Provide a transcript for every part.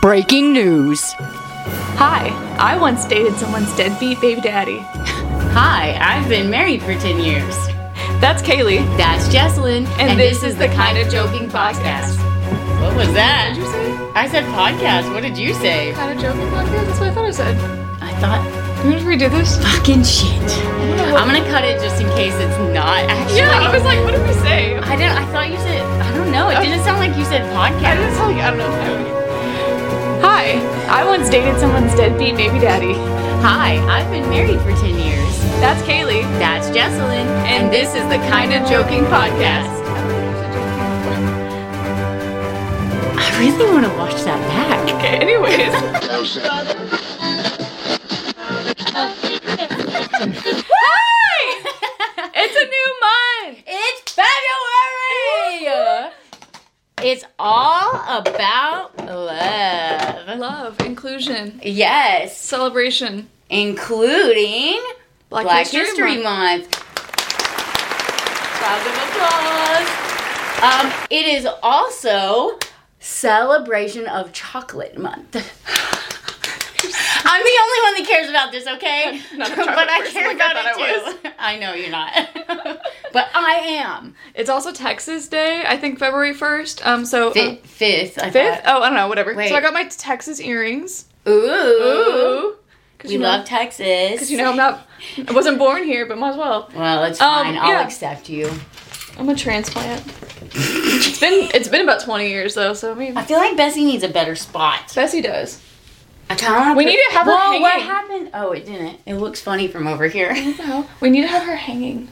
Breaking news. Hi, I once dated someone's deadbeat baby daddy. Hi, I've been married for 10 years. That's Kaylee. That's Jesselyn. And this is the Kinda Joking Podcast. What was that? What did you say? I said podcast. What did you say? Kind of joking podcast? That's what I thought I said. I thought You want to redo this? fucking shit. I'm gonna cut it just in case it's not actually. Yeah, I was like, what did we say? I didn't. I thought you said. I don't know. It didn't sound like you said podcast. I didn't podcast. podcast. tell you. I don't know. Hi, I once dated someone's deadbeat baby daddy. Hi, I've been married for 10 years. That's Kaylee. That's Jesselyn. And, this is the Kinda Joking Podcast. I really want to watch that back. Okay, anyways. Hi! It's a new month! It's February! It's all about love. Love, inclusion, Yes, celebration. including Black, Black, History, History, Month. Month. Round of applause. Um, it is also celebration of chocolate month. I'm the only one that cares about this, okay? Not a chocolate but I care like about I it too. I know you're not, but I am. It's also Texas Day, I think February 1st. Um, so. um, Fifth, fifth, I Fifth? thought. Oh, I don't know, whatever. Wait. So I got my Texas earrings. Ooh, Ooh. We you know, love Texas. Because you know I'm not, I wasn't born here, but might as well. Well, it's Um, fine. I'll yeah. accept you. I'm a transplant. It's been it's been about 20 years though, so I mean, I feel like Bessie needs a better spot. Bessie does. I kind of We need to have her Whoa, what hanging. happened? Oh, it didn't. It looks funny from over here. No, we need to have her hanging.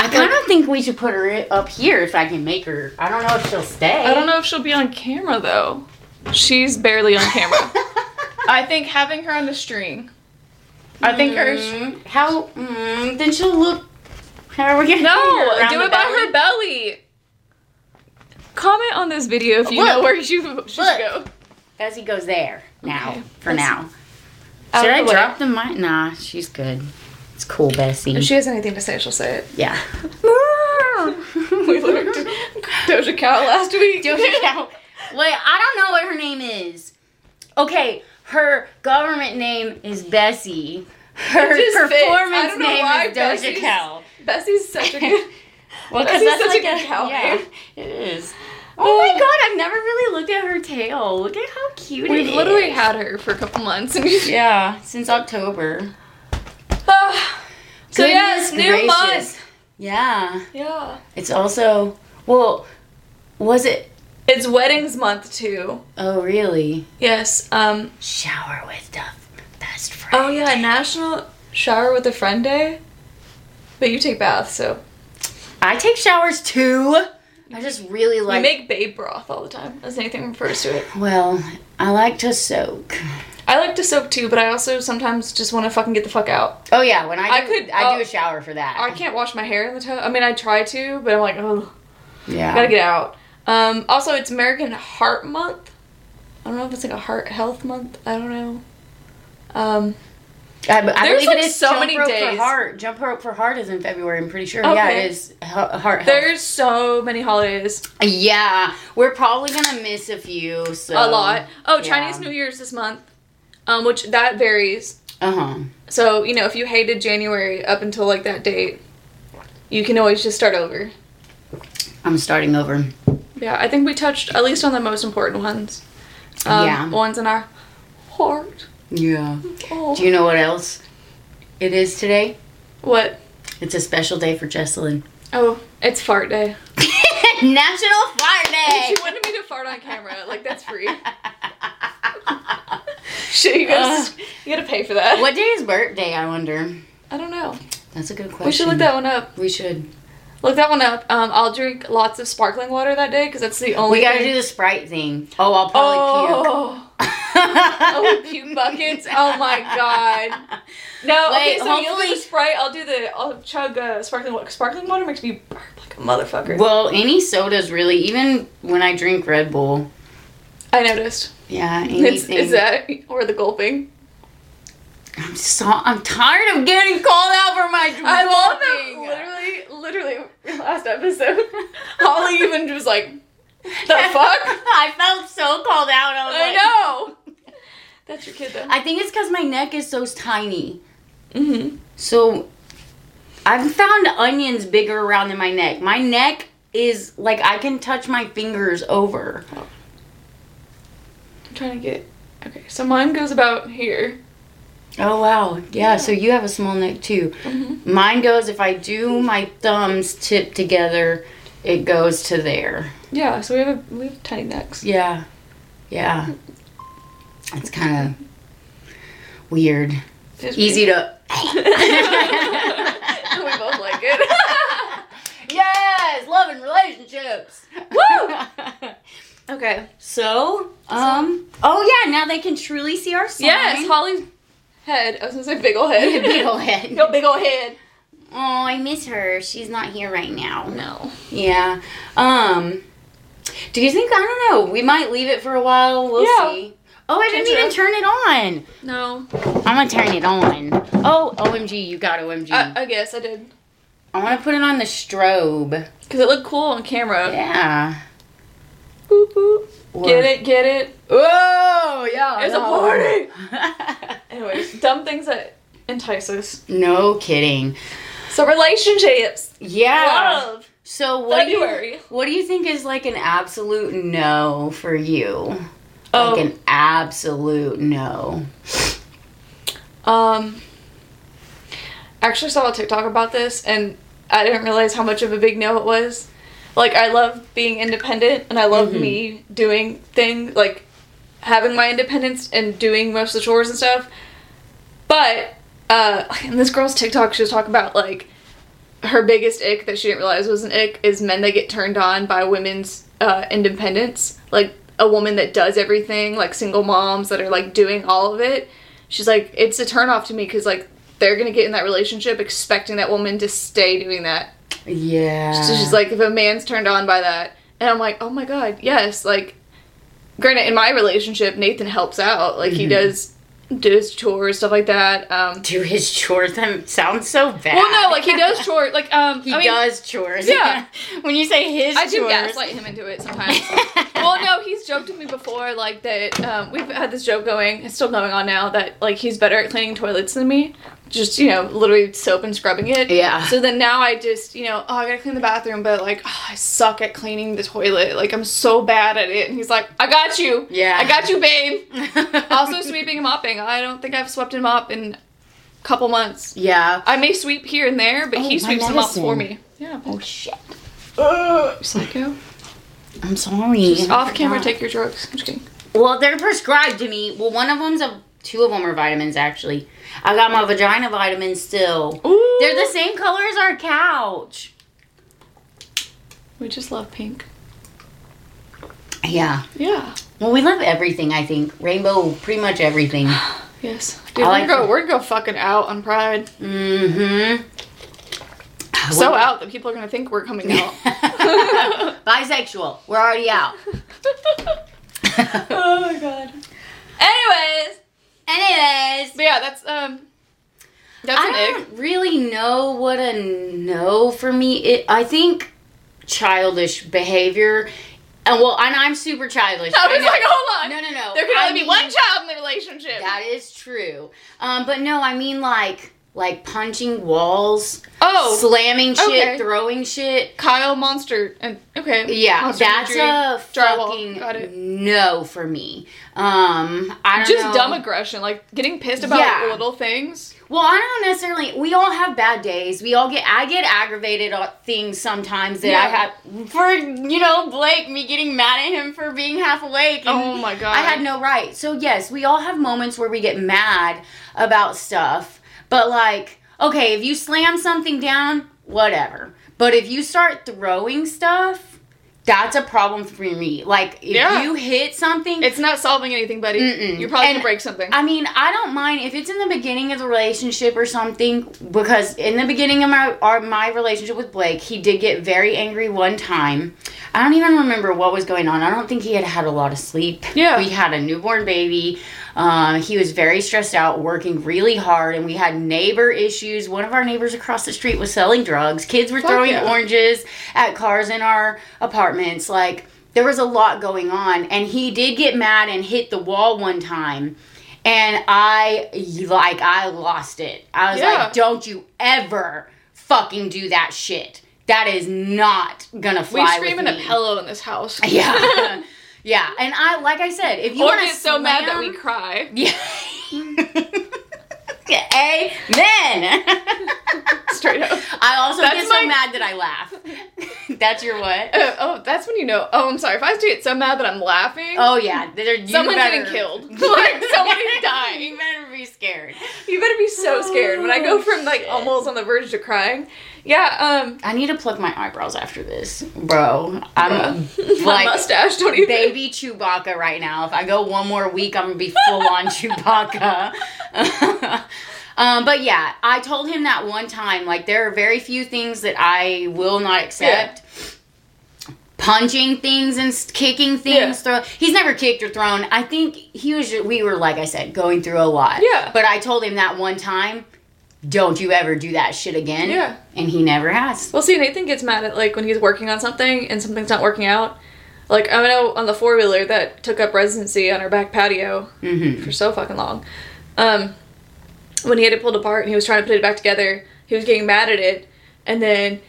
I kind of think we should put her up here if I can make her. I don't know if she'll stay. I don't know if she'll be on camera though. She's barely on camera. I think having her on the string. I think her. Mm, how? Mm, then she'll look. How are we gonna? No, do it by belly? her belly. Comment on this video if you Look. know where she, she should Look. go. Bessie goes there now. Okay. For Bessie. now. Should I the drop the mic? Nah, she's good. It's cool, Bessie. If she has anything to say, she'll say it. yeah. we learned Doja Cat last week. Doja Cat. Wait, I don't know what her name is. Okay, her government name is Bessie. Her It just fits. I performance name is Doja Bessie's- Cal. Bessie's such a good. Well, because that's such like a good cow yeah, name. it is. Oh my god, I've never really looked at her tail. Look at how cute We've it literally had her for a couple months, Yeah, since October. Ah. so yes, Goodness new month. Yeah. Yeah, It's also well, was it? it's weddings month too. Oh really? Yes. Um. Shower with the best friend. Oh yeah, National Shower with a Friend Day. But you take baths, so I take showers too. I just really like. we make babe broth all the time, as anything refers to it. well, I like to soak. I like to soak too, but I also sometimes just want to fucking get the fuck out. Oh yeah, when I I do, could- I do oh, a shower for that. I can't wash my hair in the tub. I mean, I try to, but I'm like, oh, yeah. gotta get out. Um, also, it's American Heart Month. I don't know if it's like a heart health month. I don't know. Um, I, I There's, believe like, it is so jump many rope days. for heart. Jump rope for heart is in February. I'm pretty sure. Okay. Yeah, it is. He- Heart. health. there's so many holidays. Yeah, we're probably gonna miss a few. So a lot. Oh, yeah. Chinese New Year's this month, um, which that varies. Uh huh. So you know, if you hated January up until like that date, you can always just start over. I'm starting over. Yeah, I think we touched at least on the most important ones. Um, Yeah. ones in our heart. Yeah. Oh. Do you know what else it is today? what? It's a special day for Jesselyn. Oh, it's fart day. National Fart Day. She wanted me to fart on camera. Like that's free. Shit, you guys, you gotta pay for that. what day is birthday? I wonder. I don't know. That's a good question. We should look that one up. We should. Look that one up. Um, I'll drink lots of sparkling water that day because that's the only. We gotta thing- do the Sprite thing. Oh, I'll probably Oh. puke. oh, puke buckets. Oh my god. No, Wait, okay, so you'll do the Sprite. I'll do the. I'll chug uh, sparkling water. Sparkling water makes me burp like a motherfucker. Well, any sodas really. Even when I drink Red Bull. I noticed. Yeah, It's, anything. is that or the gulping? I'm so I'm tired of getting called out for my drinking. I love that. Literally, literally, last episode, Holly even was like, "The fuck." I felt so called out. I I like, know. That's your kid though. I think it's because my neck is so tiny. mm-hmm. So I've found onions bigger around than my neck. My neck is like I can touch my fingers over. I'm trying to get. Okay, so mine goes about here. Oh wow. Yeah, so you have a small neck too. Mm-hmm. Mine goes if I do my thumbs tip together, it goes to there. Yeah, so we have a, we have tiny necks. Yeah. Yeah. It's kind of weird. It's Easy to we both like it. Yes, love and relationships. Woo! okay. So, um, oh yeah, now they can truly see our sign. Yes, Holly's head. I was gonna say big ol' head. big ol' head. Yo, big ol' head. Oh, I miss her. She's not here right now. No. Yeah. Um, do you think I don't know? We might leave it for a while. We'll Yeah. see. Oh, I didn't even turn it on. No. I'm gonna turn it on. Oh, OMG, you got OMG. I, I guess I did. I want to put it on the strobe. Because it looked cool on camera. Yeah. Boop, boop. Get it, get it. Oh, yeah. It's a party. Anyways, dumb things that entice us. no kidding. So relationships. Yeah. Love. So what do you February. what do you think is like an absolute no for you? Oh. Like an absolute no. Um, I actually saw a TikTok about this, and I didn't realize how much of a big no it was. Like, I love being independent, and I love Mhm. me doing things, like having my independence and doing most of the chores and stuff. But, uh, in this girl's TikTok, she was talking about, like, her biggest ick that she didn't realize was an ick is men that get turned on by women's uh, independence. Like, a woman that does everything, like single moms that are, like, doing all of it she's like it's a turnoff to me because like they're gonna get in that relationship expecting that woman to stay doing that Yeah. so she's like if a man's turned on by that and i'm like oh my god yes like granted in my relationship nathan helps out like he Mhm. does do his chores stuff like that um do his chores. That sounds so bad. well no like he does chores like um he I mean, does chores. Yeah. when you say his I do chores. gaslight him into it sometimes. well, no, he's joked with me before, like that. Um, we've had this joke going. It's still going on now. That like he's better at cleaning toilets than me. Just you know, literally soap and scrubbing it. Yeah. So then now I just you know, oh, I gotta clean the bathroom, but like oh, I suck at cleaning the toilet. Like I'm so bad at it. And he's like, I got you. Yeah. I got you, babe. also sweeping and mopping. I don't think I've swept and mopped in a couple months. yeah. I may sweep here and there, but Oh, he sweeps and mops for me. Yeah. Oh shit. Psycho. I'm sorry. Just off camera, take your drugs. I'm just kidding. Well, they're prescribed to me. Well, one of them's a. Two of them are vitamins, actually. I got my vagina vitamins still. Ooh. They're the same color as our couch. We just love pink. Yeah. Yeah. Well, we love everything, I think. Rainbow, pretty much everything. Yes. Dude, I we're like gonna go. We're gonna go fucking out on Pride. Mm hmm. So out that people are gonna think we're coming out. Bisexual. We're already out. oh my god. Anyways, Anyways. but yeah, that's um, that's I an don't really know what a no for me. It, I think childish behavior. And well, and I'm super childish. I was know. like, hold on. No, no, no. There can I only be mean- one child in the relationship. That is true. Um, but no, I mean like like punching walls, oh, slamming shit, okay. throwing shit. Kyle Monster and okay. Yeah, Monster that's Energy, a fucking no for me. Um, I don't Just know. dumb aggression, like getting pissed about Yeah. little things. Well, I don't necessarily. We all have bad days. We all get. I get aggravated at things sometimes that I have. For you know, Blake, me getting mad at him for being half awake. Oh my god. I had no right. So yes, we all have moments where we get mad about stuff. But like, okay, if you slam something down, whatever. But if you start throwing stuff, that's a problem for me. Like if Yeah. you hit something, It's not solving anything, buddy. Mm-mm. You're probably And gonna break something. I mean, I don't mind if it's in the beginning of the relationship or something because in the beginning of my our, my relationship with Blake, he did get very angry one time. I don't even remember what was going on. I don't think he had had a lot of sleep. Yeah. we had a newborn baby. Um, he was very stressed out, working really hard, and we had neighbor issues. One of our neighbors across the street was selling drugs. Kids were Fuck throwing yeah. oranges at cars in our apartments. Like there was a lot going on, and he did get mad and hit the wall one time. and I like I lost it. I was Yeah. like, "Don't you ever fucking do that shit. That is not gonna We fly scream with in a pillow in this house. Yeah, yeah, and I like I said, if you or want to get so mad that we cry. yeah. Amen. Straight up. I also That's get so my- mad that I laugh. That's your what? Uh, oh, that's when you know. Oh, I'm sorry. If I get so mad that I'm laughing, Oh yeah, there, you someone's better, getting killed. like somebody's dying. You better be scared. You better be so scared. When I go Oh, from like shit. almost on the verge to crying, yeah. Um, I need to pluck my eyebrows after this, bro. I'm my like mustache. Don't even. baby Chewbacca right now. If I go one more week, I'm gonna be full on Chewbacca. um, but yeah, I told him that one time. Like there are very few things that I will not accept. Punching things and kicking things. Yeah. Throw. He's never kicked or thrown. I think he was. ju- We were like I said, going through a lot. Yeah. But I told him that one time. Don't you ever do that shit again? Yeah. And he never has. Well, see, Nathan gets mad at like when he's working on something and something's not working out. Like I know on the four wheeler that took up residency on our back patio Mm-hmm. for so fucking long. Um, when he had it pulled apart and he was trying to put it back together, he was getting mad at it, and then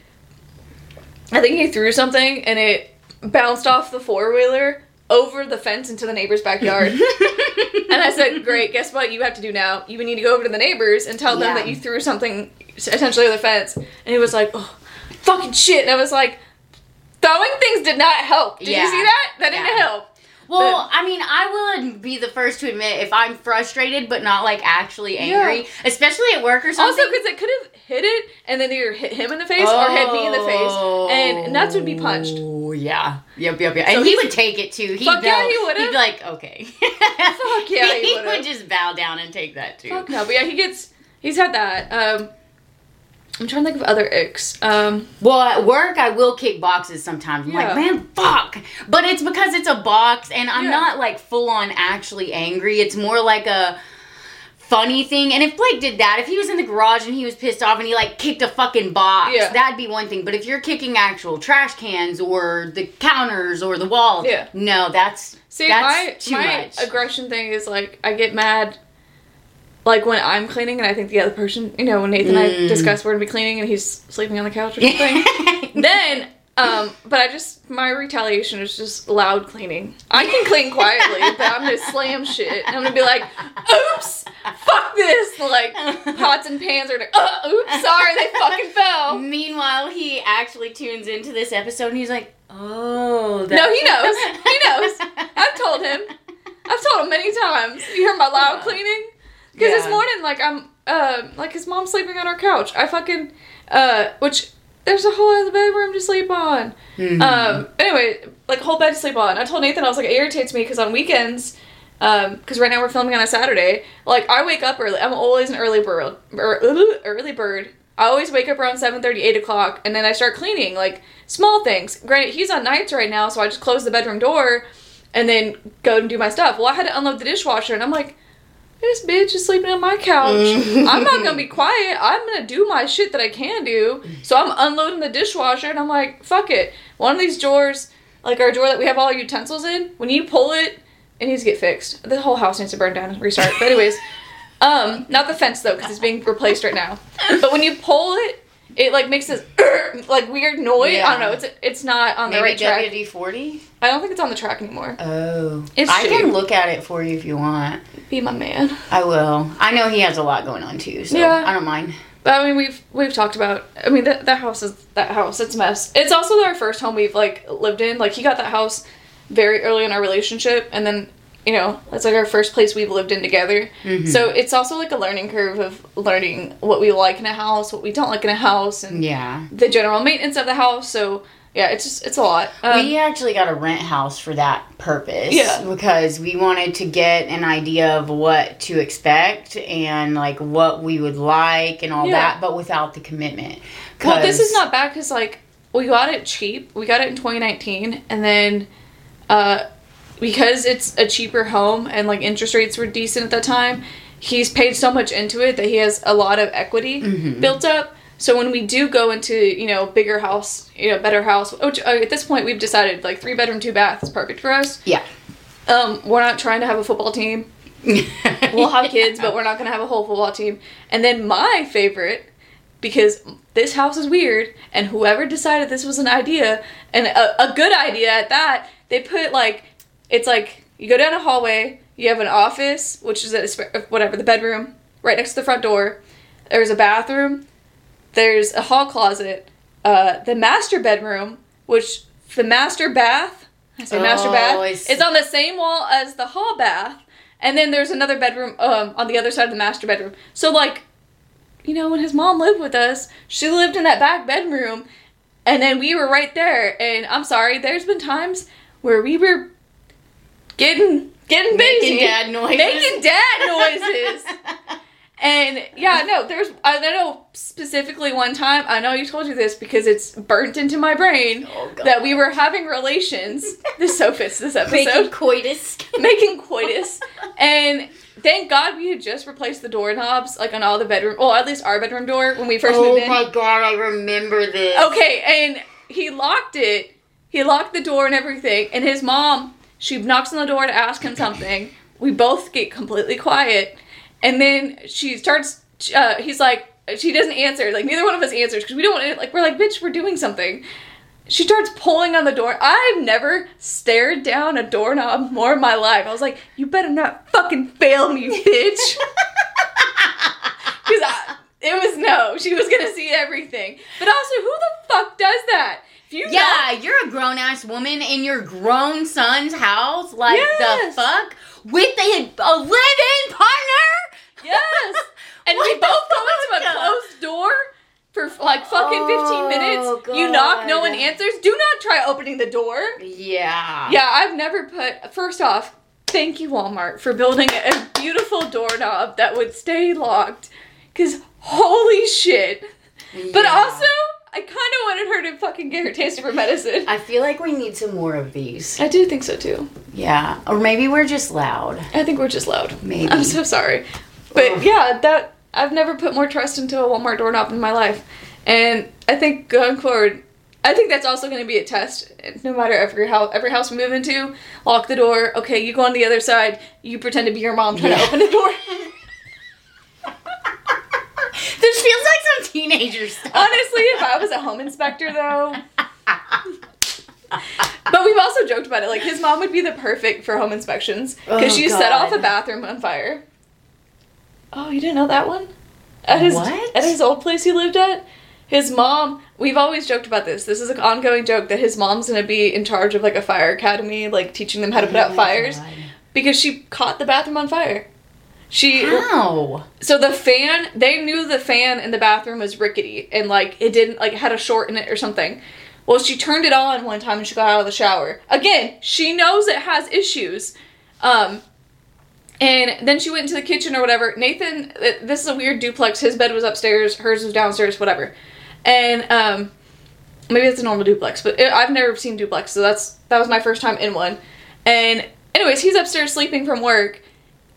I think he threw something and it bounced off the four wheeler over the fence into the neighbor's backyard. and I said, "Great, guess what? You have to do now. You need to go over to the neighbors and tell them Yeah. that you threw something essentially over the fence." And he was like, "Oh, fucking shit!" And I was like. Throwing things did not help. Did Yeah. you see that? That didn't help. Well, I mean, I will be the first to admit if I'm frustrated but not like actually angry, especially at work or something. Also, because it could have hit it and then either hit him in the face or hit me in the face, and nuts would be punched. Oh yeah, yep, yep, yep. So And he would take it too. He'd Fuck yeah, he would've. He'd be like, okay. Fuck yeah, he he would just bow down and take that too. Fuck no, but yeah, he gets. He's had that. Um, I'm trying to think of other icks. Um, Well, at work, I will kick boxes sometimes. I'm Yeah. like, man, fuck. But it's because it's a box, and I'm Yeah. not like full on actually angry. It's more like a funny thing. And if Blake did that, if he was in the garage and he was pissed off and he like kicked a fucking box, Yeah. that'd be one thing. But if you're kicking actual trash cans or the counters or the walls, Yeah. no, that's see, that's my my much. aggression thing is like I get mad. Like when I'm cleaning and I think the other person, you know, when Nathan and I Mm. discuss we're gonna be cleaning and he's sleeping on the couch or something. then um but i just my retaliation is just loud cleaning. I can clean quietly but i'm gonna slam shit And i'm gonna be like oops fuck this like pots and pans are like uh, oops sorry they fucking fell. Meanwhile, he actually tunes into this episode and he's like, oh, no he knows. He knows. I've told him. I've told him many times. You hear my loud cleaning because this morning like i'm uh like his mom's sleeping on our couch i fucking uh which there's a whole other bedroom to sleep on Mhm. Um. Anyway, like whole bed to sleep on. I told Nathan I was like, it irritates me because on weekends, um, because right now we're filming on a Saturday. Like I wake up early. I'm always an early bird. er, Early bird. I always wake up around 7:30, 8 o'clock, and then I start cleaning like small things. Granted, he's on nights right now, so I just close the bedroom door, and then go and do my stuff. Well, I had to unload the dishwasher, and I'm like. This bitch is sleeping on my couch. Mm. I'm not gonna be quiet. I'm gonna do my shit that I can do. So I'm unloading the dishwasher and I'm like, fuck it. One of these drawers, like our drawer that we have all our utensils in, when you pull it, it needs to get fixed. The whole house needs to burn down and restart. But anyways, um, not the fence though, because it's being replaced right now. But when you pull it, it like makes this like weird noise. I don't know. It's it's not on the Maybe right track. WD 40? I don't think it's on the track anymore. Oh. It's I can look at it for you if you want. Be my man. I will. I know he has a lot going on too, so Yeah. I don't mind. But I mean, we've we've talked about. I mean, that that house is that house. It's a mess. It's also our first home we've like lived in. Like he got that house very early in our relationship, and then you know that's like our first place we've lived in together. Mhm. So it's also like a learning curve of learning what we like in a house, what we don't like in a house, and Yeah. the general maintenance of the house. So yeah, it's just it's a lot. Um, we actually got a rent house for that purpose. Yeah. Because we wanted to get an idea of what to expect and like what we would like and all Yeah. that, but without the commitment. Well, this is not bad because like we got it cheap. We got it in 2019, and then uh, because it's a cheaper home and like interest rates were decent at that time, he's paid so much into it that he has a lot of equity Mhm. built up. So when we do go into you know bigger house, you know better house, which uh, at this point we've decided like three bedroom, two bath is perfect for us. Yeah. Um, we're not trying to have a football team. we'll have kids, but we're not gonna have a whole football team. And then my favorite, because this house is weird, and whoever decided this was an idea and a, a good idea at that, they put like it's like you go down a hallway, you have an office, which is a, whatever the bedroom right next to the front door. There's a bathroom. There's a hall closet. Uh, the master bedroom, which the master bath. I say master Oh, bath. I see. It's on the same wall as the hall bath, and then there's another bedroom um, on the other side of the master bedroom. So like, you know, when his mom lived with us, she lived in that back bedroom, and then we were right there. And I'm sorry, there's been times where we were getting getting busy, Making dad noises. making dad noises. And yeah, no, there's I know specifically one time, I know you told you this because it's burnt into my brain Oh, that we were having relations. This so fits this episode. Making coitus. Making coitus. And thank God we had just replaced the doorknobs like on all the bedroom well, at least our bedroom door when we first oh moved in. Oh my god, I remember this. Okay, and he locked it. He locked the door and everything. And his mom, she knocks on the door to ask him something. We both get completely quiet. And then she starts, uh, he's like, she doesn't answer. Like, neither one of us answers because we don't want to, like, we're like, bitch, we're doing something. She starts pulling on the door. I've never stared down a doorknob more in my life. I was like, you better not fucking fail me, bitch. Because it was no, she was gonna see everything. But also, who the fuck does that? You Yeah, you're a grown ass woman in your grown son's house. Like Yes. the fuck? With a, a live in partner? yes, and we both go into a closed door for like fucking Oh, fifteen minutes. You knock, no one answers. Do not try opening the door. Yeah. Yeah, I've never put. First off, thank you Walmart for building a beautiful doorknob that would stay locked. Cause holy shit. But also, I kind of wanted her to fucking get her taste of her medicine. I feel like we need some more of these. I do think so too. Yeah. Or maybe we're just loud. I think we're just loud. Maybe. I'm so sorry. But Ugh. yeah, that I've never put more trust into a Walmart doorknob in my life. And I think going forward, I think that's also going to be a test. No matter every house, every house we move into, lock the door. Okay, you go on the other side. You pretend to be your mom trying to open the door. This feels like some teenager stuff. Honestly, if I was a home inspector though. But we've also joked about it. Like his mom would be the perfect for home inspections because Oh, she set off a bathroom on fire. Oh, you didn't know that one? At his What? at his old place he lived at, his mom. We've always joked about this. This is an ongoing joke that his mom's gonna be in charge of like a fire academy, like teaching them how to put Oh out my fires God. because she caught the bathroom on fire. She How? so the fan, they knew the fan in the bathroom was rickety and like it didn't like had a short in it or something. Well, she turned it on one time and she got out of the shower. Again, she knows it has issues. Um and then she went into the kitchen or whatever. Nathan, this is a weird duplex. His bed was upstairs, hers was downstairs, whatever. And um maybe it's a normal duplex, but it, I've never seen duplex, so that's that was my first time in one. And anyways, he's upstairs sleeping from work.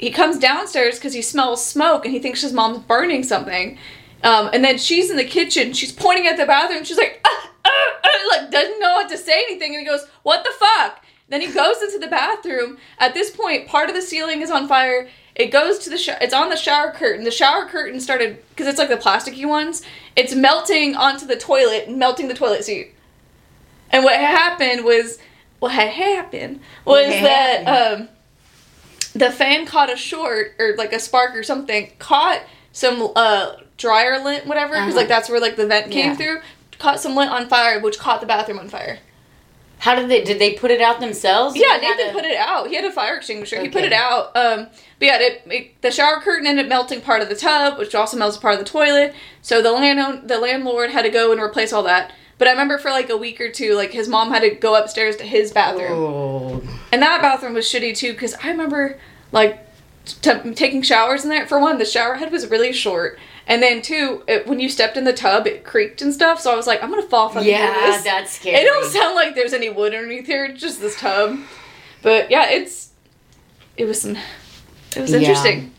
He comes downstairs because he smells smoke and he thinks his mom's burning something. Um, and then she's in the kitchen. She's pointing at the bathroom. She's like, ah, ah, ah, like doesn't know what to say anything. And he goes, "What the fuck?" Then he goes into the bathroom. At this point, part of the ceiling is on fire. It goes to the sh- it's on the shower curtain. The shower curtain started because it's like the plasticky ones. It's melting onto the toilet and melting the toilet seat. And what happened was what had happened was What that happened? um the fan caught a short or like a spark or something caught some uh dryer lint whatever because Uh-huh. like that's where like the vent came Yeah. through caught some lint on fire which caught the bathroom on fire How did they? Did they put it out themselves? yeah They nathan a- put it out he had a fire extinguisher he put it out um but yeah it, it, the shower curtain ended up melting part of the tub which also melts part of the toilet so the land the landlord had to go and replace all that but i remember for like a week or two like his mom had to go upstairs to his bathroom Oh. And that bathroom was shitty too because I remember like t- taking showers in there. For one, the shower head was really short, and then two, it, when you stepped in the tub, it creaked and stuff. So I was like, I'm gonna fall fucking Yeah, through this. that's scary. It don't sound like there's any wood underneath here. It's just this tub. But yeah, it's it was some it was Yeah. interesting.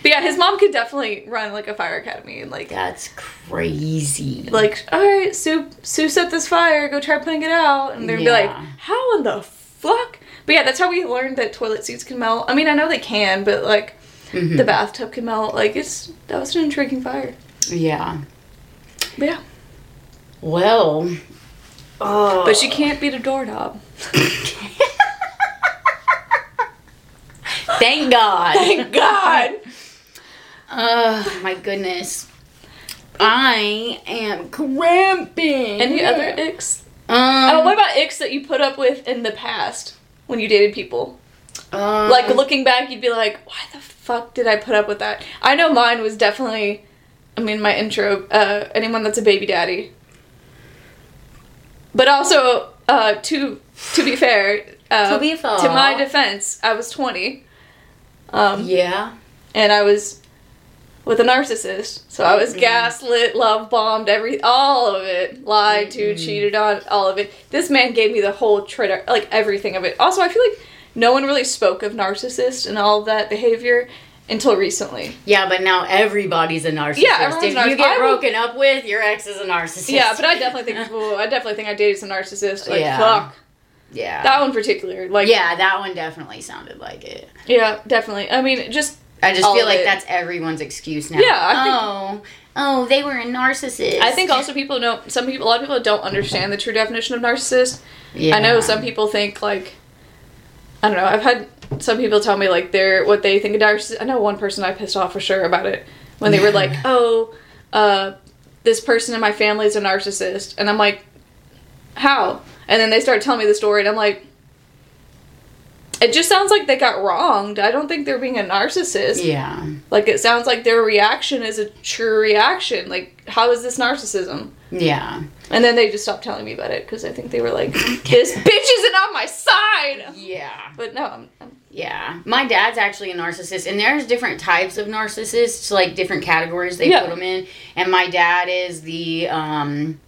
But yeah, his mom could definitely run like a fire academy and like That's crazy. like all right, Sue Sue set this fire. Go try putting it out, and they'd be like, Yeah. how in the fuck? But yeah, that's how we learned that toilet seats can melt. I mean, I know they can, but like Mhm. the bathtub can melt. Like it's that was an intriguing fire. yeah. But yeah, Well. Oh. but she can't beat a doorknob. Thank God. Thank God. Oh my goodness. I am cramping. Any other icks? Um, Oh, what about icks that you put up with in the past when you dated people? um, Like looking back, you'd be like, "Why the fuck did I put up with that?" I know mine was definitely. I mean, my intro. Uh, anyone that's a baby daddy. But also, uh, to to be fair, uh, To be fair. to my defense, I was twenty, um, Yeah. and I was with a narcissist. So I was Mhm. gaslit, love bombed, every all of it, lied to, Mhm. cheated on, all of it. This man gave me the whole traitor, like everything of it. Also, I feel like no one really spoke of narcissist and all of that behavior until recently. Yeah, but now everybody's a narcissist. Yeah, everyone's if narciss- you get I broken up with, your ex is a narcissist. Yeah, but I definitely think well, I definitely think I dated some narcissist. Like Yeah. fuck yeah. that one particular. Like yeah, that one definitely sounded like it. yeah, definitely. I mean, just I just All feel like it. that's everyone's excuse now. Yeah, I think- oh, oh, they were a narcissist. I think also people don't. Some people, a lot of people don't understand the true definition of narcissist. Yeah. I know some people think like I don't know. I've had some people tell me like they're what they think a narcissist. I know one person I pissed off for sure about it when they were like, "Oh, uh, this person in my family is a narcissist," and I'm like, "How?" And then they start telling me the story, and I'm like. It just sounds like they got wronged. I don't think they're being a narcissist. Yeah. Like it sounds like their reaction is a true reaction. Like how is this narcissism? Yeah. And then they just stopped telling me about it because I think they were like, "This bitch isn't on my side." Yeah. But no, I'm, I'm Yeah. My dad's actually a narcissist, and there's different types of narcissists, like different categories they Yeah. put them in. And my dad is the um,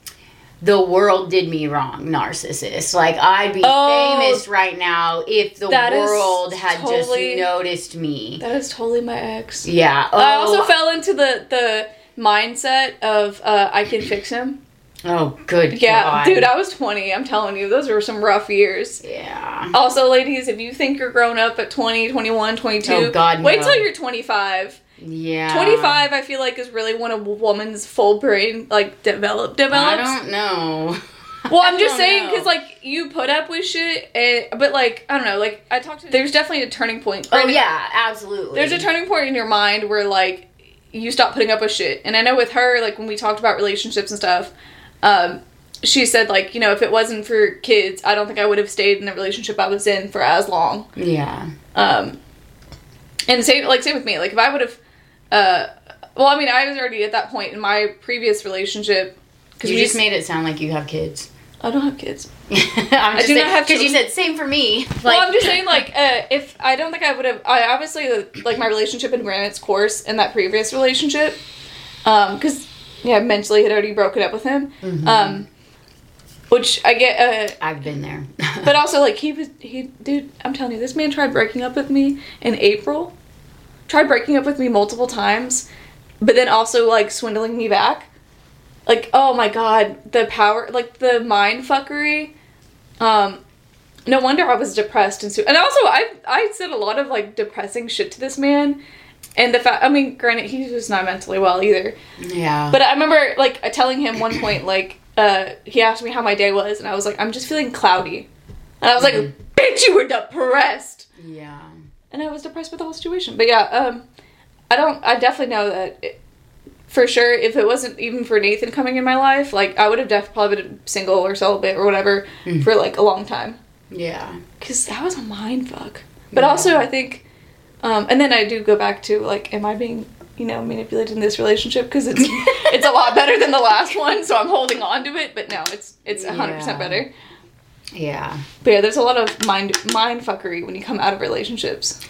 the world did me wrong narcissist. Like I'd be Oh. famous right now if the world had totally- just noticed me. that is totally my ex. Yeah. I also Oh. fell into the the mindset of uh, I can fix him. Oh, good Yeah, God. dude, I was 20. I'm telling you, those were some rough years. yeah. Also, ladies, if you think you're grown up at 20, 21, 22, Oh, God, wait no. till you're 25. Yeah. 25, I feel like, is really when a woman's full brain, like, develop develops. I don't know. Well, I'm just saying because like you put up with shit, and, but like I don't know, like I talked to. There's definitely a turning point. Oh yeah, absolutely. There's a turning point in your mind where like you stop putting up with shit, and I know with her, like when we talked about relationships and stuff, um, she said like you know if it wasn't for kids, I don't think I would have stayed in the relationship I was in for as long. Yeah. Um, and same like same with me. Like if I would have, uh, well, I mean I was already at that point in my previous relationship. Because you we just made it sound like you have kids. I don't have kids. Just do not have because you said same for me. well, I'm just saying, like, uh, if I don't think I would have, I obviously like my relationship had ran its course in that previous relationship, um, because yeah, mentally had already broken up with him, Mhm. um, which I get, uh, I've been there. but also like he was he, dude, I'm telling you, this man tried breaking up with me in April, tried breaking up with me multiple times, but then also like swindling me back. Like, oh my god, the power, like the mind fuckery. Um, no wonder I was depressed and so. And also, I I said a lot of like depressing shit to this man, and the fact. I mean, granted, he was not mentally well either. yeah. But I remember like telling him one point, like uh, he asked me how my day was, and I was like, I'm just feeling cloudy, and I was like, Mhm. bitch, you were depressed, yeah. And I was depressed with the whole situation. But yeah, um, I don't. I definitely know that. It, for sure, if it wasn't even for Nathan coming in my life, like I would have definitely probably been single or celibate or whatever Mm. for like a long time Yeah. because that was a mind fuck. But Yeah. also, I think, um, and then I do go back to like, am I being, you know, manipulated in this relationship? Because it's it's a lot better than the last one, so I'm holding on to it. But no, it's it's hundred Yeah. percent better. Yeah. But yeah, there's a lot of mind mind fuckery when you come out of relationships.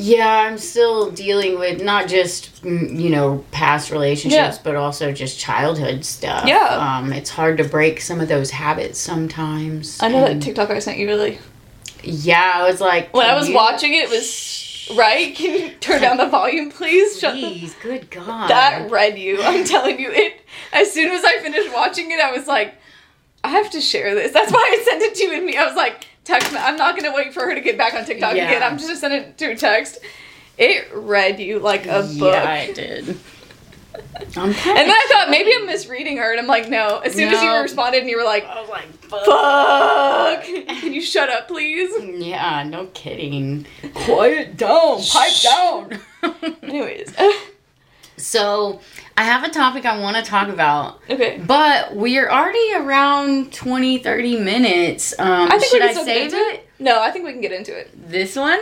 Yeah, I'm still dealing with not just mm, you know past relationships, Yeah. but also just childhood stuff. Yeah. um, it's hard to break some of those habits sometimes. I know that TikTok I sent you really. yeah, I was like When I was you- watching it, it was right. Can you turn down the volume, please? Shut the Please, good God. that read you. I'm telling you it. As soon as I finished watching it, I was like, I have to share this. That's why I sent it to you and me. I was like, text. Me. I'm not gonna wait for her to get back on TikTok Yeah. again. I'm just gonna send it to a text. It read you like a book. Yeah, I did. And then I thought maybe I'm misreading her, and I'm like, no. As soon as you responded, and you were like, I was like, fuck. "Fuck, can you shut up, please?" Yeah, no kidding. Quiet down. Pipe down. Anyways, so, I have a topic I want to talk about, okay. but we're already around 20, 30 minutes. Um, I think should we can I save it? it. No, I think we can get into it. This one?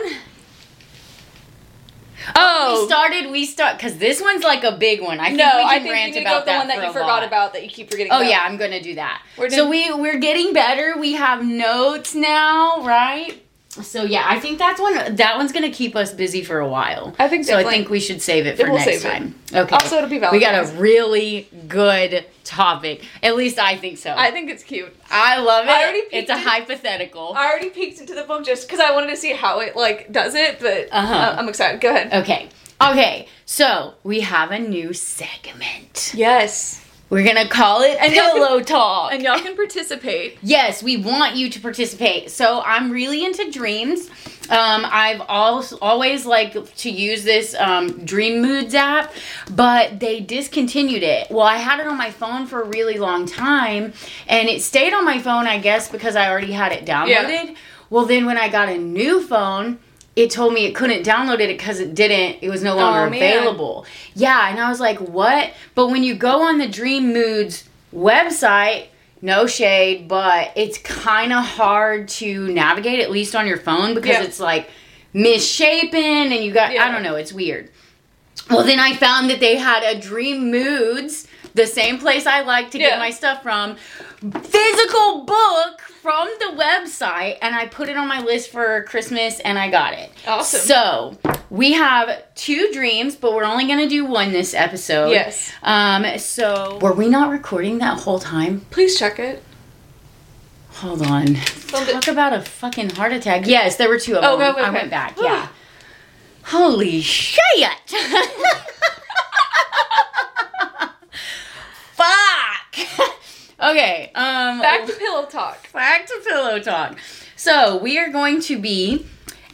Oh, We started, we start, because this one's like a big one. I think no, we can I think rant you about the that one that you forgot lot. about that you keep forgetting. Oh about. yeah, I'm gonna do that. We're so doing- we we're getting better. We have notes now, right? So yeah, I think that's one. That one's gonna keep us busy for a while. I think so. I think we should save it for We'll next save it. time. Okay. Also, it'll be valid. we got a really good topic. At least I think so. I think it's cute. I love it. I already it's a in- hypothetical. I already peeked into the book just because I wanted to see how it like does it, but Uh-huh. uh, I'm excited. Go ahead. okay. Okay. So we have a new segment. Yes, We're gonna call it And y'all can- Pillow Talk. and y'all can participate. Yes, we want you to participate. So I'm really into dreams. Um, I've also always liked to use this um, Dream Moods app, but they discontinued it. Well, I had it on my phone for a really long time, and it stayed on my phone, I guess, because I already had it downloaded. Well, then when I got a new phone, it told me it couldn't download it because it didn't. It was no oh, longer Oh, available. Yeah, and I was like, what? But when you go on the Dream Moods website, no shade, but it's kind of hard to navigate, at least on your phone, because Yeah. it's like misshapen and you got, I don't know, it's weird. Well, then I found that they had a Dream Moods, the same place I like to Yeah. get my stuff from, physical book from the website, and I put it on my list for Christmas and I got it. Awesome. So we have two dreams, but we're only gonna do one this episode. Yes. Um. So were we not recording that whole time? Please check it. Hold on. Something- Talk about a fucking heart attack. Yes, there were two of Oh, them. okay, I went back. Yeah. Holy shit! okay. Um. Back to pillow talk. back to pillow talk. So we are going to be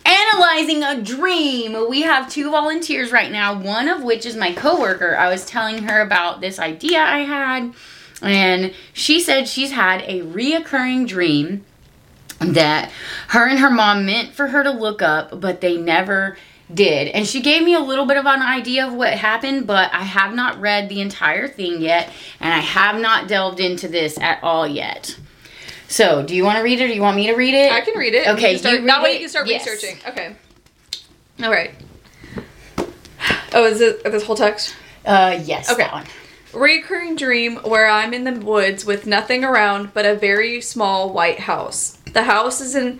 analyzing a dream. We have two volunteers right now, one of which is my coworker. I was telling her about this idea I had, and she said she's had a reoccurring dream that her and her mom meant for her to look up, but they never did. And she gave me a little bit of an idea of what happened, but I have not read the entire thing yet, and I have not delved into this at all yet. So, do you want to read it or do you want me to read it? I can read it. Okay, You start, you that way you can start Yes. researching. Okay. All right. Oh, is it this whole text? Uh, yes, Okay. that one. Recurring dream where I'm in the woods with nothing around but a very small white house. The house is in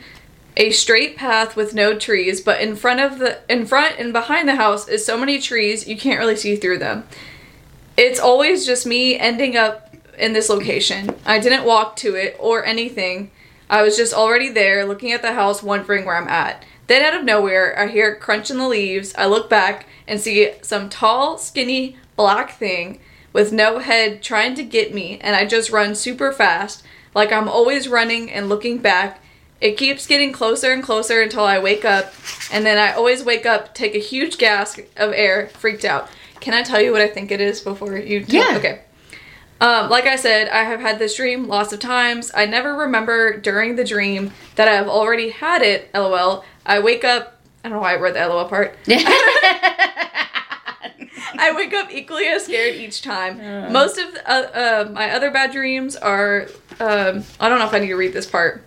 a straight path with no trees, but in front of the in front and behind the house is so many trees you can't really see through them. It's always just me ending up in this location. I didn't walk to it or anything. I was just already there looking at the house wondering where I'm at. Then out of nowhere, I hear a crunch in the leaves. I look back and see some tall, skinny, black thing with no head trying to get me, and I just run super fast, like I'm always running and looking back. It keeps getting closer and closer until I wake up, and then I always wake up, take a huge gasp of air, freaked out. Can I tell you what I think it is before you? Tell? Yeah. Okay. Um, like I said, I have had this dream lots of times. I never remember during the dream that I've already had it. LOL. I wake up. I don't know why I read the LOL part. I wake up equally as scared each time. Most of uh, uh, my other bad dreams are. Um, I don't know if I need to read this part.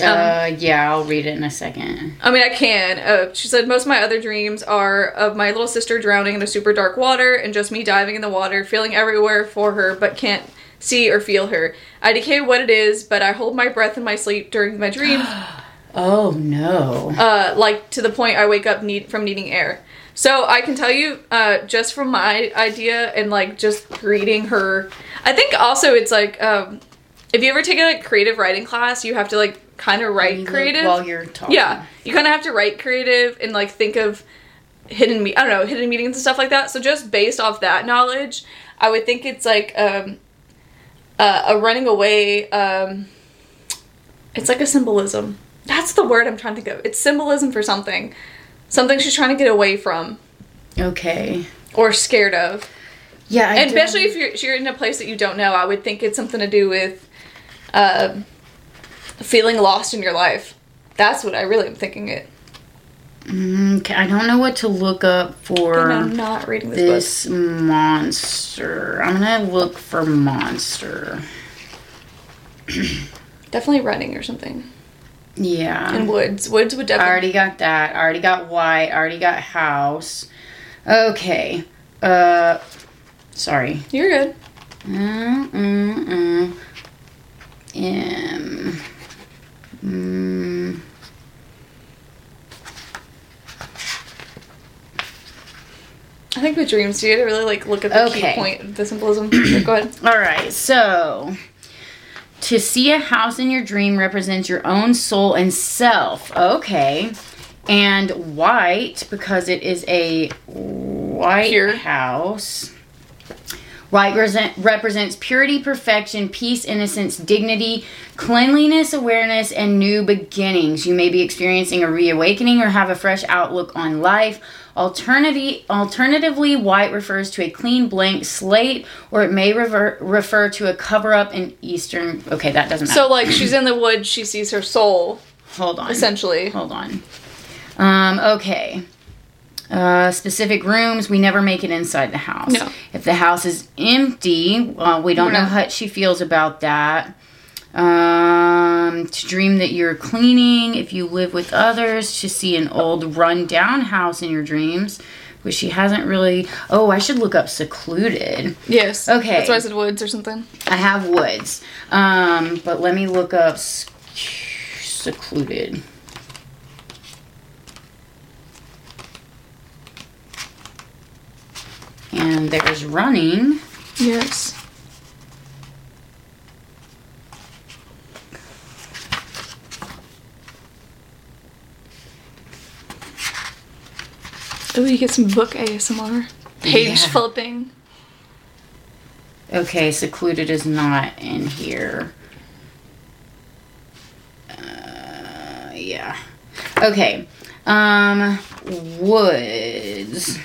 Uh, yeah, I'll read it in a second. I mean, I can. Uh, she said most of my other dreams are of my little sister drowning in a super dark water and just me diving in the water, feeling everywhere for her, but can't see or feel her. I decay what it is, but I hold my breath in my sleep during my dreams, Oh no. uh, like to the point I wake up need from needing air. So I can tell you, uh, just from my idea and like just reading her, I think also it's like um, if you ever take a like, creative writing class, you have to like kind of write look creative. while you're talking. Yeah, you kind of have to write creative and like think of hidden me. I don't know hidden meanings and stuff like that. So just based off that knowledge, I would think it's like um, uh, a running away. Um, It's like a symbolism. That's the word I'm trying to think of. It's symbolism for something. Something she's trying to get away from Okay. or scared of. Yeah, I and especially if you're, if you're in a place that you don't know, I would think it's something to do with um feeling lost in your life. That's what I really am thinking it. Mm, okay, I don't know what to look up for. And I'm not reading this, this monster. I'm gonna look for monster. Definitely running or something. Yeah. In woods. Woods would I already got that. I already got white. I already got house. Okay. Uh, sorry. You're good. Mm, mm, mm. M. Mm. I think with dreams, you had to really like look at the Okay. key point the symbolism. Go ahead. All right. So, to see a house in your dream represents your own soul and self. Okay. And white because it is a white Pure. house. White resent, represents purity, perfection, peace, innocence, dignity, cleanliness, awareness, and new beginnings. You may be experiencing a reawakening or have a fresh outlook on life. Alternative, alternatively, white refers to a clean blank slate, or it may rever, refer to a cover up in Eastern. Okay, that doesn't matter. So like she's in the woods, she sees her soul hold on. essentially. Hold on. Um, okay. Uh, specific rooms, we never make it inside the house. No. If the house is empty, uh, we don't We're know not- how she feels about that. Um, to dream that you're cleaning, if you live with others, to see an old run-down house in your dreams, which she hasn't really. Oh, I should look up secluded. Yes. Okay. That's why I said woods or something. I have woods, um, but let me look up secluded. And there's running. Yes. Oh, you get some book ASMR. Page Yeah. flipping. Okay, secluded is not in here. Uh, yeah. Okay. Um, woods.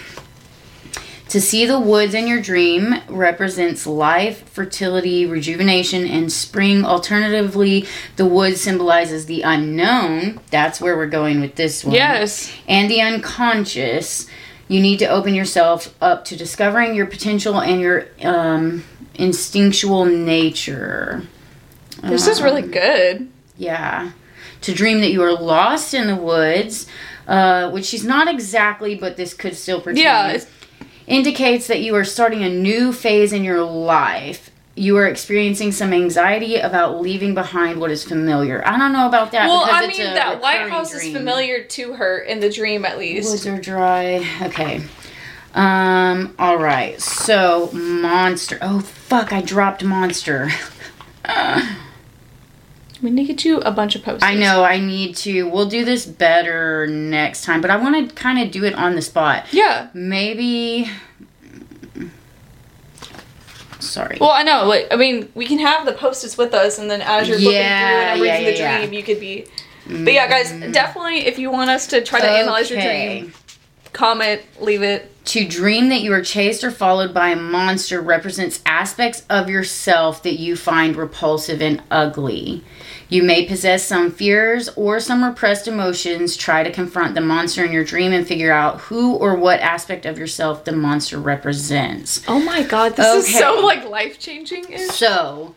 To see the woods in your dream represents life, fertility, rejuvenation, and spring. Alternatively, the woods symbolizes the unknown. That's where we're going with this one Yes. and the unconscious. You need to open yourself up to discovering your potential and your um, instinctual nature. This is really Um, good. Yeah. To dream that you are lost in the woods, uh, which she's not exactly, but this could still pertain. Yeah, indicates that you are starting a new phase in your life. You are experiencing some anxiety about leaving behind what is familiar. I don't know about that. Well, I mean, that White House is familiar to her in the dream, at least. Woods are dry. Okay. Um, all right. So, monster. Oh, fuck, I dropped monster. We need to get you a bunch of posters. I know I need to. We'll do this better next time, but I want to kind of do it on the spot. Yeah. Maybe. Sorry. Well, I know. Like, I mean, we can have the post-its with us, and then as you're looking Yeah, through and I'm yeah, reading the dream, yeah. you could be. But yeah, guys, mm. definitely, if you want us to try to analyze your dream, comment, leave it. To dream that you are chased or followed by a monster represents aspects of yourself that you find repulsive and ugly. You may possess some fears or some repressed emotions. Try to confront the monster in your dream and figure out who or what aspect of yourself the monster represents. Oh my god, this is so like life changing. So,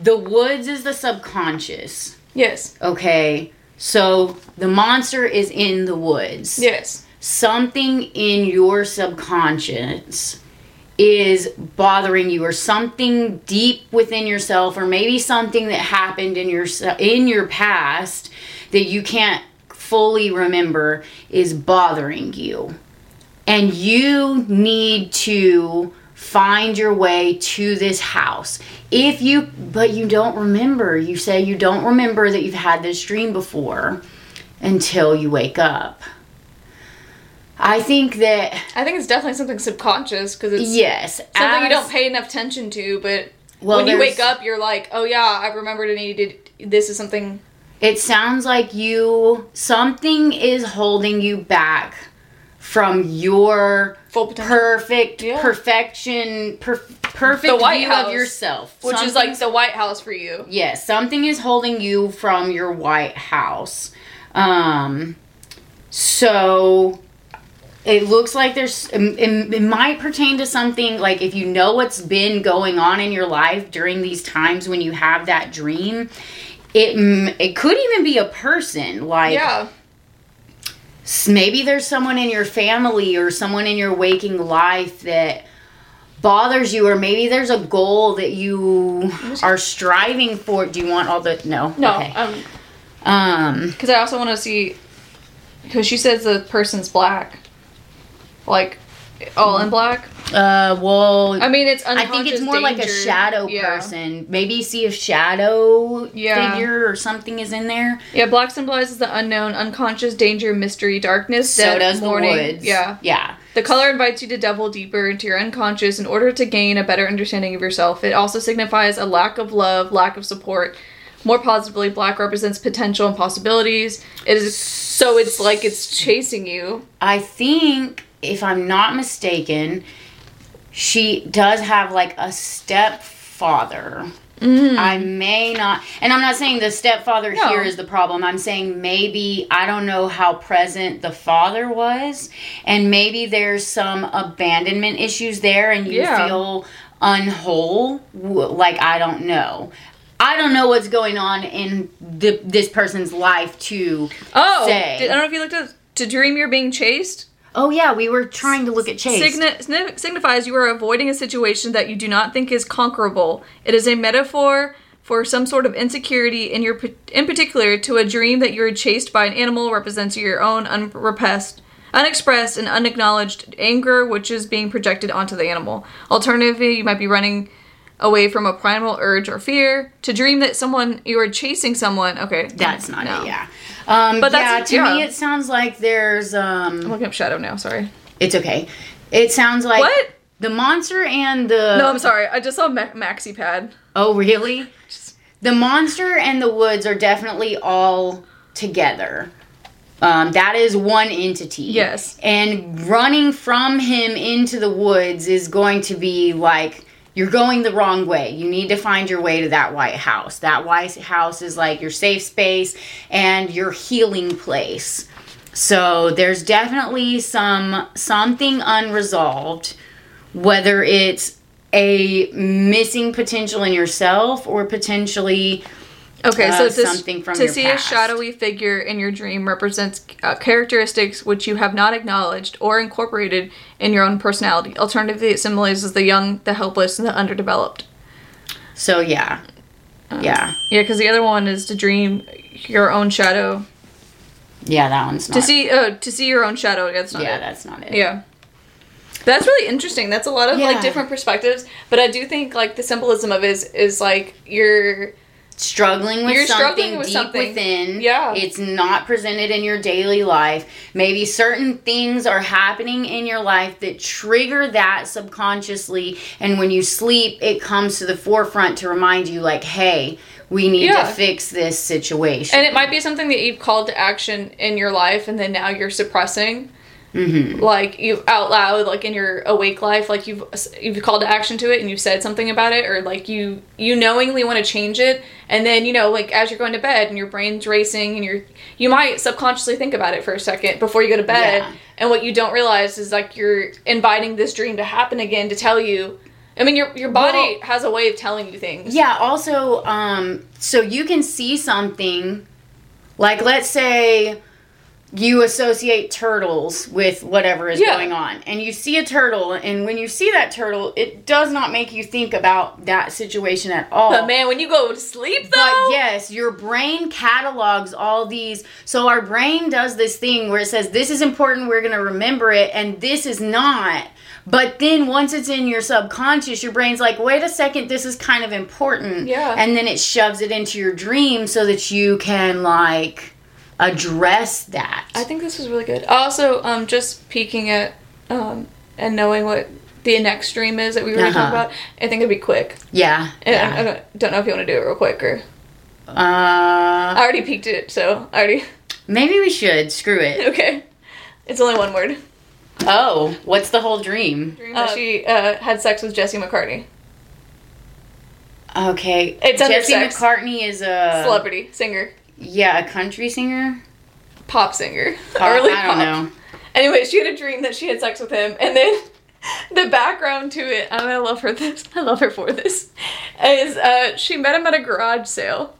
the woods is the subconscious. Yes. Okay. So, the monster is in the woods. Yes. Something in your subconscious is bothering you or something deep within yourself or maybe something that happened in your in your past that you can't fully remember is bothering you. And you need to find your way to this house. If you but you don't remember you say you don't remember that you've had this dream before until you wake up I think that I think it's definitely something subconscious because it's yes, something you don't pay enough attention to, but Well, when you wake up, you're like, oh yeah, I remembered and needed. This is something it sounds like you something is holding you back from your Full potential. perfect Yeah. perfection per, perfect The White view House, of yourself Which is like the White House for you. Yes, something is holding you from your White House. Um, so it looks like there's it, it it might pertain to something like if you know what's been going on in your life during these times when you have that dream. It mm, it could even be a person like Yeah. maybe there's someone in your family or someone in your waking life that bothers you or maybe there's a goal that you are striving for do you want all the no No. okay Um. um Because I also want to see. Because she says the person's black. Like, all in black. uh well I mean, it's I think it's more like a shadow Yeah. person. Maybe see if shadow Yeah. figure or something is in there. Yeah, black symbolizes the unknown, unconscious, danger, mystery, darkness, So does mourning. the woods. Yeah. Yeah. The color invites you to delve deeper into your unconscious in order to gain a better understanding of yourself. It also signifies a lack of love, lack of support. More positively, black represents potential and possibilities. It is so it's like it's chasing you. I think, if I'm not mistaken, she does have like a stepfather. Mm. I may not, and I'm not saying the stepfather No. here is the problem. I'm saying maybe, I don't know how present the father was, and maybe there's some abandonment issues there, and you Yeah. feel unwhole. Like, I don't know. I don't know what's going on in the, this person's life to Oh, say. did- I don't know if you looked at to dream you're being chased. Oh yeah, we were trying to look at Chase. Signi- signi- signifies you are avoiding a situation that you do not think is conquerable. It is a metaphor for some sort of insecurity in your in particular to a dream that you are chased by an animal represents your own unrepressed unexpressed and unacknowledged anger which is being projected onto the animal. Alternatively, you might be running away from a primal urge or fear. To dream that someone you are chasing someone, okay. That's not no. it. Yeah. Um, But that's- yeah, to me it sounds like there's Um, I'm looking up shadow now, sorry. It's okay. It sounds like What? the monster and the. No, I'm sorry. I just saw Ma- Maxi Pad. Oh really? The monster and the woods are definitely all together. Um, that is one entity. Yes. And running from him into the woods is going to be like you're going the wrong way. You need to find your way to that White House. That White House is like your safe space and your healing place. So there's definitely some something unresolved, whether it's a missing potential in yourself or potentially Okay, uh, so to, from to your see past. a shadowy figure in your dream represents uh, characteristics which you have not acknowledged or incorporated in your own personality. Alternatively, it symbolizes the young, the helpless, and the underdeveloped. so yeah. Uh, yeah. Yeah, because the other one is to dream your own shadow. Yeah, that one's not To see, uh, to see your own shadow. Yeah, that's not Yeah, it. that's not it. Yeah. That's really interesting. That's a lot of like different perspectives, but I do think like the symbolism of it is, is like you're struggling with You're something struggling with deep something. within. Yeah. It's not presented in your daily life. Maybe certain things are happening in your life that trigger that subconsciously. And when you sleep, it comes to the forefront to remind you, like, hey, we need Yeah. to fix this situation. and it might be something that you've called to action in your life and then now you're suppressing hmm like you out loud like in your awake life like you've you've called to action to it and you've said something about it or like you you knowingly want to change it and then you know like as you're going to bed and your brain's racing and you're you might subconsciously think about it for a second before you go to bed Yeah. and what you don't realize is like you're inviting this dream to happen again to tell you I mean your your body Well- has a way of telling you things Yeah, also, um, so you can see something, like let's say you associate turtles with whatever is Yeah. going on, and you see a turtle, and when you see that turtle, it does not make you think about that situation at all. but man when you go to sleep though But yes, your brain catalogs all these. So our brain does this thing where it says, this is important, we're going to remember it, and this is not. But then once it's in your subconscious, your brain's like, wait a second, this is kind of important. Yeah. And then it shoves it into your dream so that you can, like, address that. I think this was really good. Also, um, just peeking at um, and knowing what the next dream is that we were going to talk Uh-huh. about, I think it'd be quick. yeah. And I, I don't, don't know if you want to do it real quick or. Uh, I already peeked it, so I already. maybe we should. Screw it. Okay. It's only one word. Oh, what's the whole dream? Uh, she uh, had sex with Jesse McCartney. Okay, It's Jesse. McCartney is a Celebrity, singer, Yeah, a country singer. pop singer. Pop- Early I pop. don't know. Anyway, she had a dream that she had sex with him, and then the background to it, and I love her this. I love her for this. Is uh, she met him at a garage sale.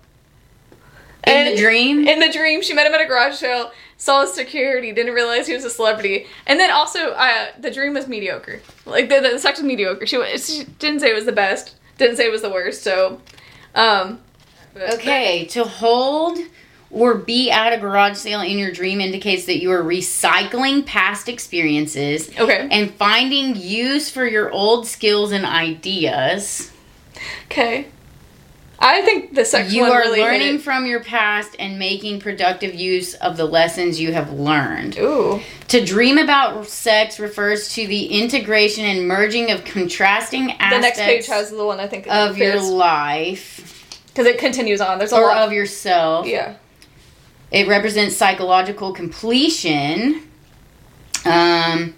In And- the dream. In the dream, she met him at a garage sale, saw his security, didn't realize he was a celebrity, and then also uh, the dream was mediocre. Like the, the sex was mediocre. She, she didn't say it was the best, didn't say it was the worst. So, um, but- Okay, to hold or be at a garage sale in your dream indicates that you are recycling past experiences Okay. and finding use for your old skills and ideas. Okay. I think the sex You one are really learning from your past and making productive use of the lessons you have learned. Ooh. To dream about sex refers to the integration and merging of contrasting aspects. The next page has the one I think of your life because it continues on. There's a or lot. of yourself. yeah. It represents psychological completion. Um,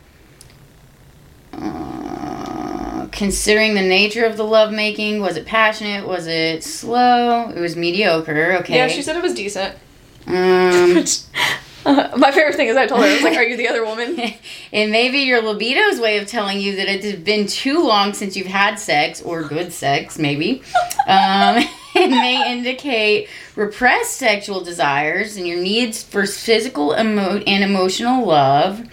uh, considering the nature of the lovemaking, was it passionate? Was it slow? It was mediocre. Okay. Yeah, she said it was decent. Um, uh, my favorite thing is I told her I was like, "Are you the other woman?" it may be your libido's way of telling you that it has been too long since you've had sex or good sex, maybe. Um, it may indicate repressed sexual desires and your needs for physical emo- and emotional love.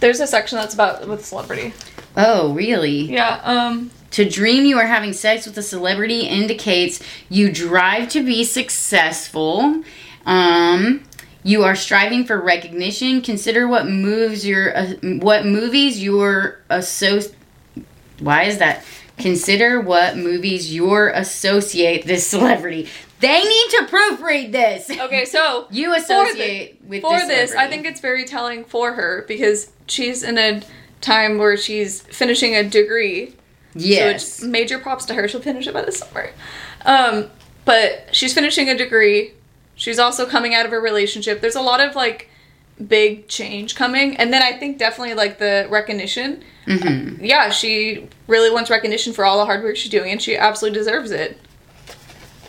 There's a section that's about with celebrity. Oh, really? Yeah. Um. To dream you are having sex with a celebrity indicates you drive to be successful. Um, you are striving for recognition. Consider what moves your uh, what movies your associ- Why is that? Consider what movies your associate this celebrity. They need to proofread this. Okay, so You associate with for this, this, I think it's very telling for her because she's in a time where she's finishing a degree. yes. So it's major props to her. She'll finish it by the summer. Um, but she's finishing a degree. She's also coming out of a relationship. There's a lot of like big change coming. And then I think definitely like the recognition. Mhm. Yeah, she really wants recognition for all the hard work she's doing and she absolutely deserves it.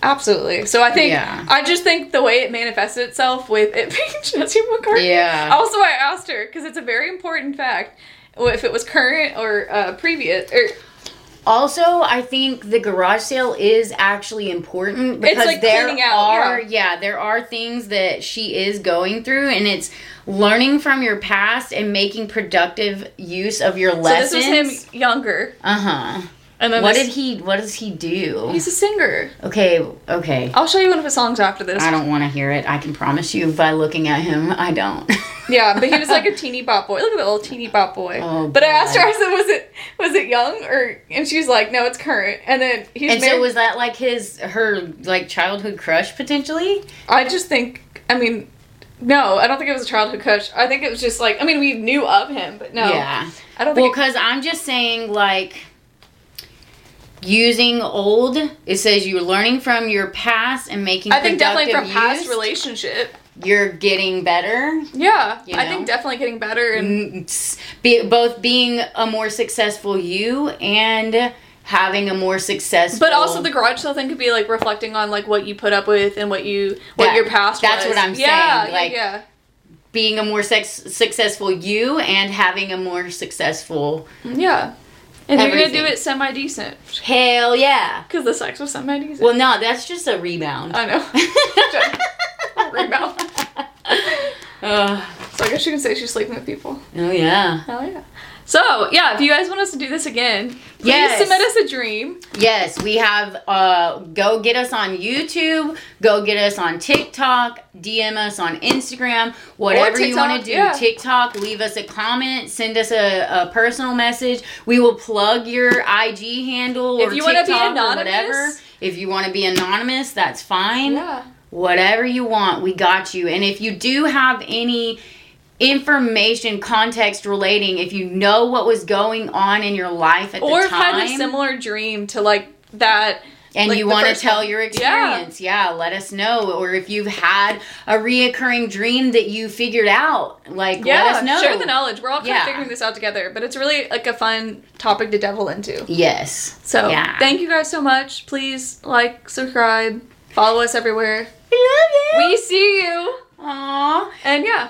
Absolutely. So I think Yeah. I just think the way it manifested itself with it being Jesse McCartney. Yeah. Also, I asked her because it's a very important fact if it was current or uh, previous or Also, I think the garage sale is actually important because like, there cleaning out, are yeah. yeah. there are things that she is going through and it's learning from your past and making productive use of your lessons. So this was him younger, Uh-huh. And then What did he what does he do? He's a singer. Okay, okay. I'll show you one of his songs after this. I don't want to hear it. I can promise you by looking at him, I don't. Yeah, but he was like a teeny bop boy. Look at the little teeny bop boy. Oh, but I asked her, I said, "Was it was it young or?" And she was like, "No, it's current." And then he's And married. so was that like his her like childhood crush potentially? I just think, I mean, no, I don't think it was a childhood crush. I think it was just like, I mean, we knew of him, but no, Yeah. I don't Well, because I'm just saying, like, using old, it says you're learning from your past and making I think definitely from productive past relationship. You're getting better. Yeah, You I think definitely getting better and Mm, Be, both being a more successful you and having a more successful. But also the garage sale thing could be like reflecting on like what you put up with and what you what That- your past was. that's was. what I'm yeah, saying, like- yeah, being a more sex, successful you and having a more successful. yeah, And you're gonna do it semi decent Hell yeah. because the sex was semi decent. Well, no, that's just a rebound. I know. Rebound. Ugh. So I guess you can say she's sleeping with people. oh yeah. Hell yeah. So yeah, if you guys want us to do this again, please Yes. submit us a dream. Yes, we have. Uh, go get us on YouTube. Go get us on TikTok. DM us on Instagram. Whatever you want to do. yeah. TikTok. Leave us a comment. Send us a, a personal message. We will plug your IG handle If or you wanna be TikTok or whatever. If you want to be anonymous, that's fine. Yeah. Whatever you want, we got you. And if you do have any information, context relating, if you know what was going on in your life at Or the time, had a similar dream to like that and Like you want to tell your experience, yeah. let us know. Or if you've had a reoccurring dream that you figured out, like Yeah, let us know. share the knowledge. We're all kind Yeah. of figuring this out together, but it's really like a fun topic to devil into. Yes. So Yeah. thank you guys so much. Please like, subscribe, follow us everywhere. We love you We see you, Aww. and yeah,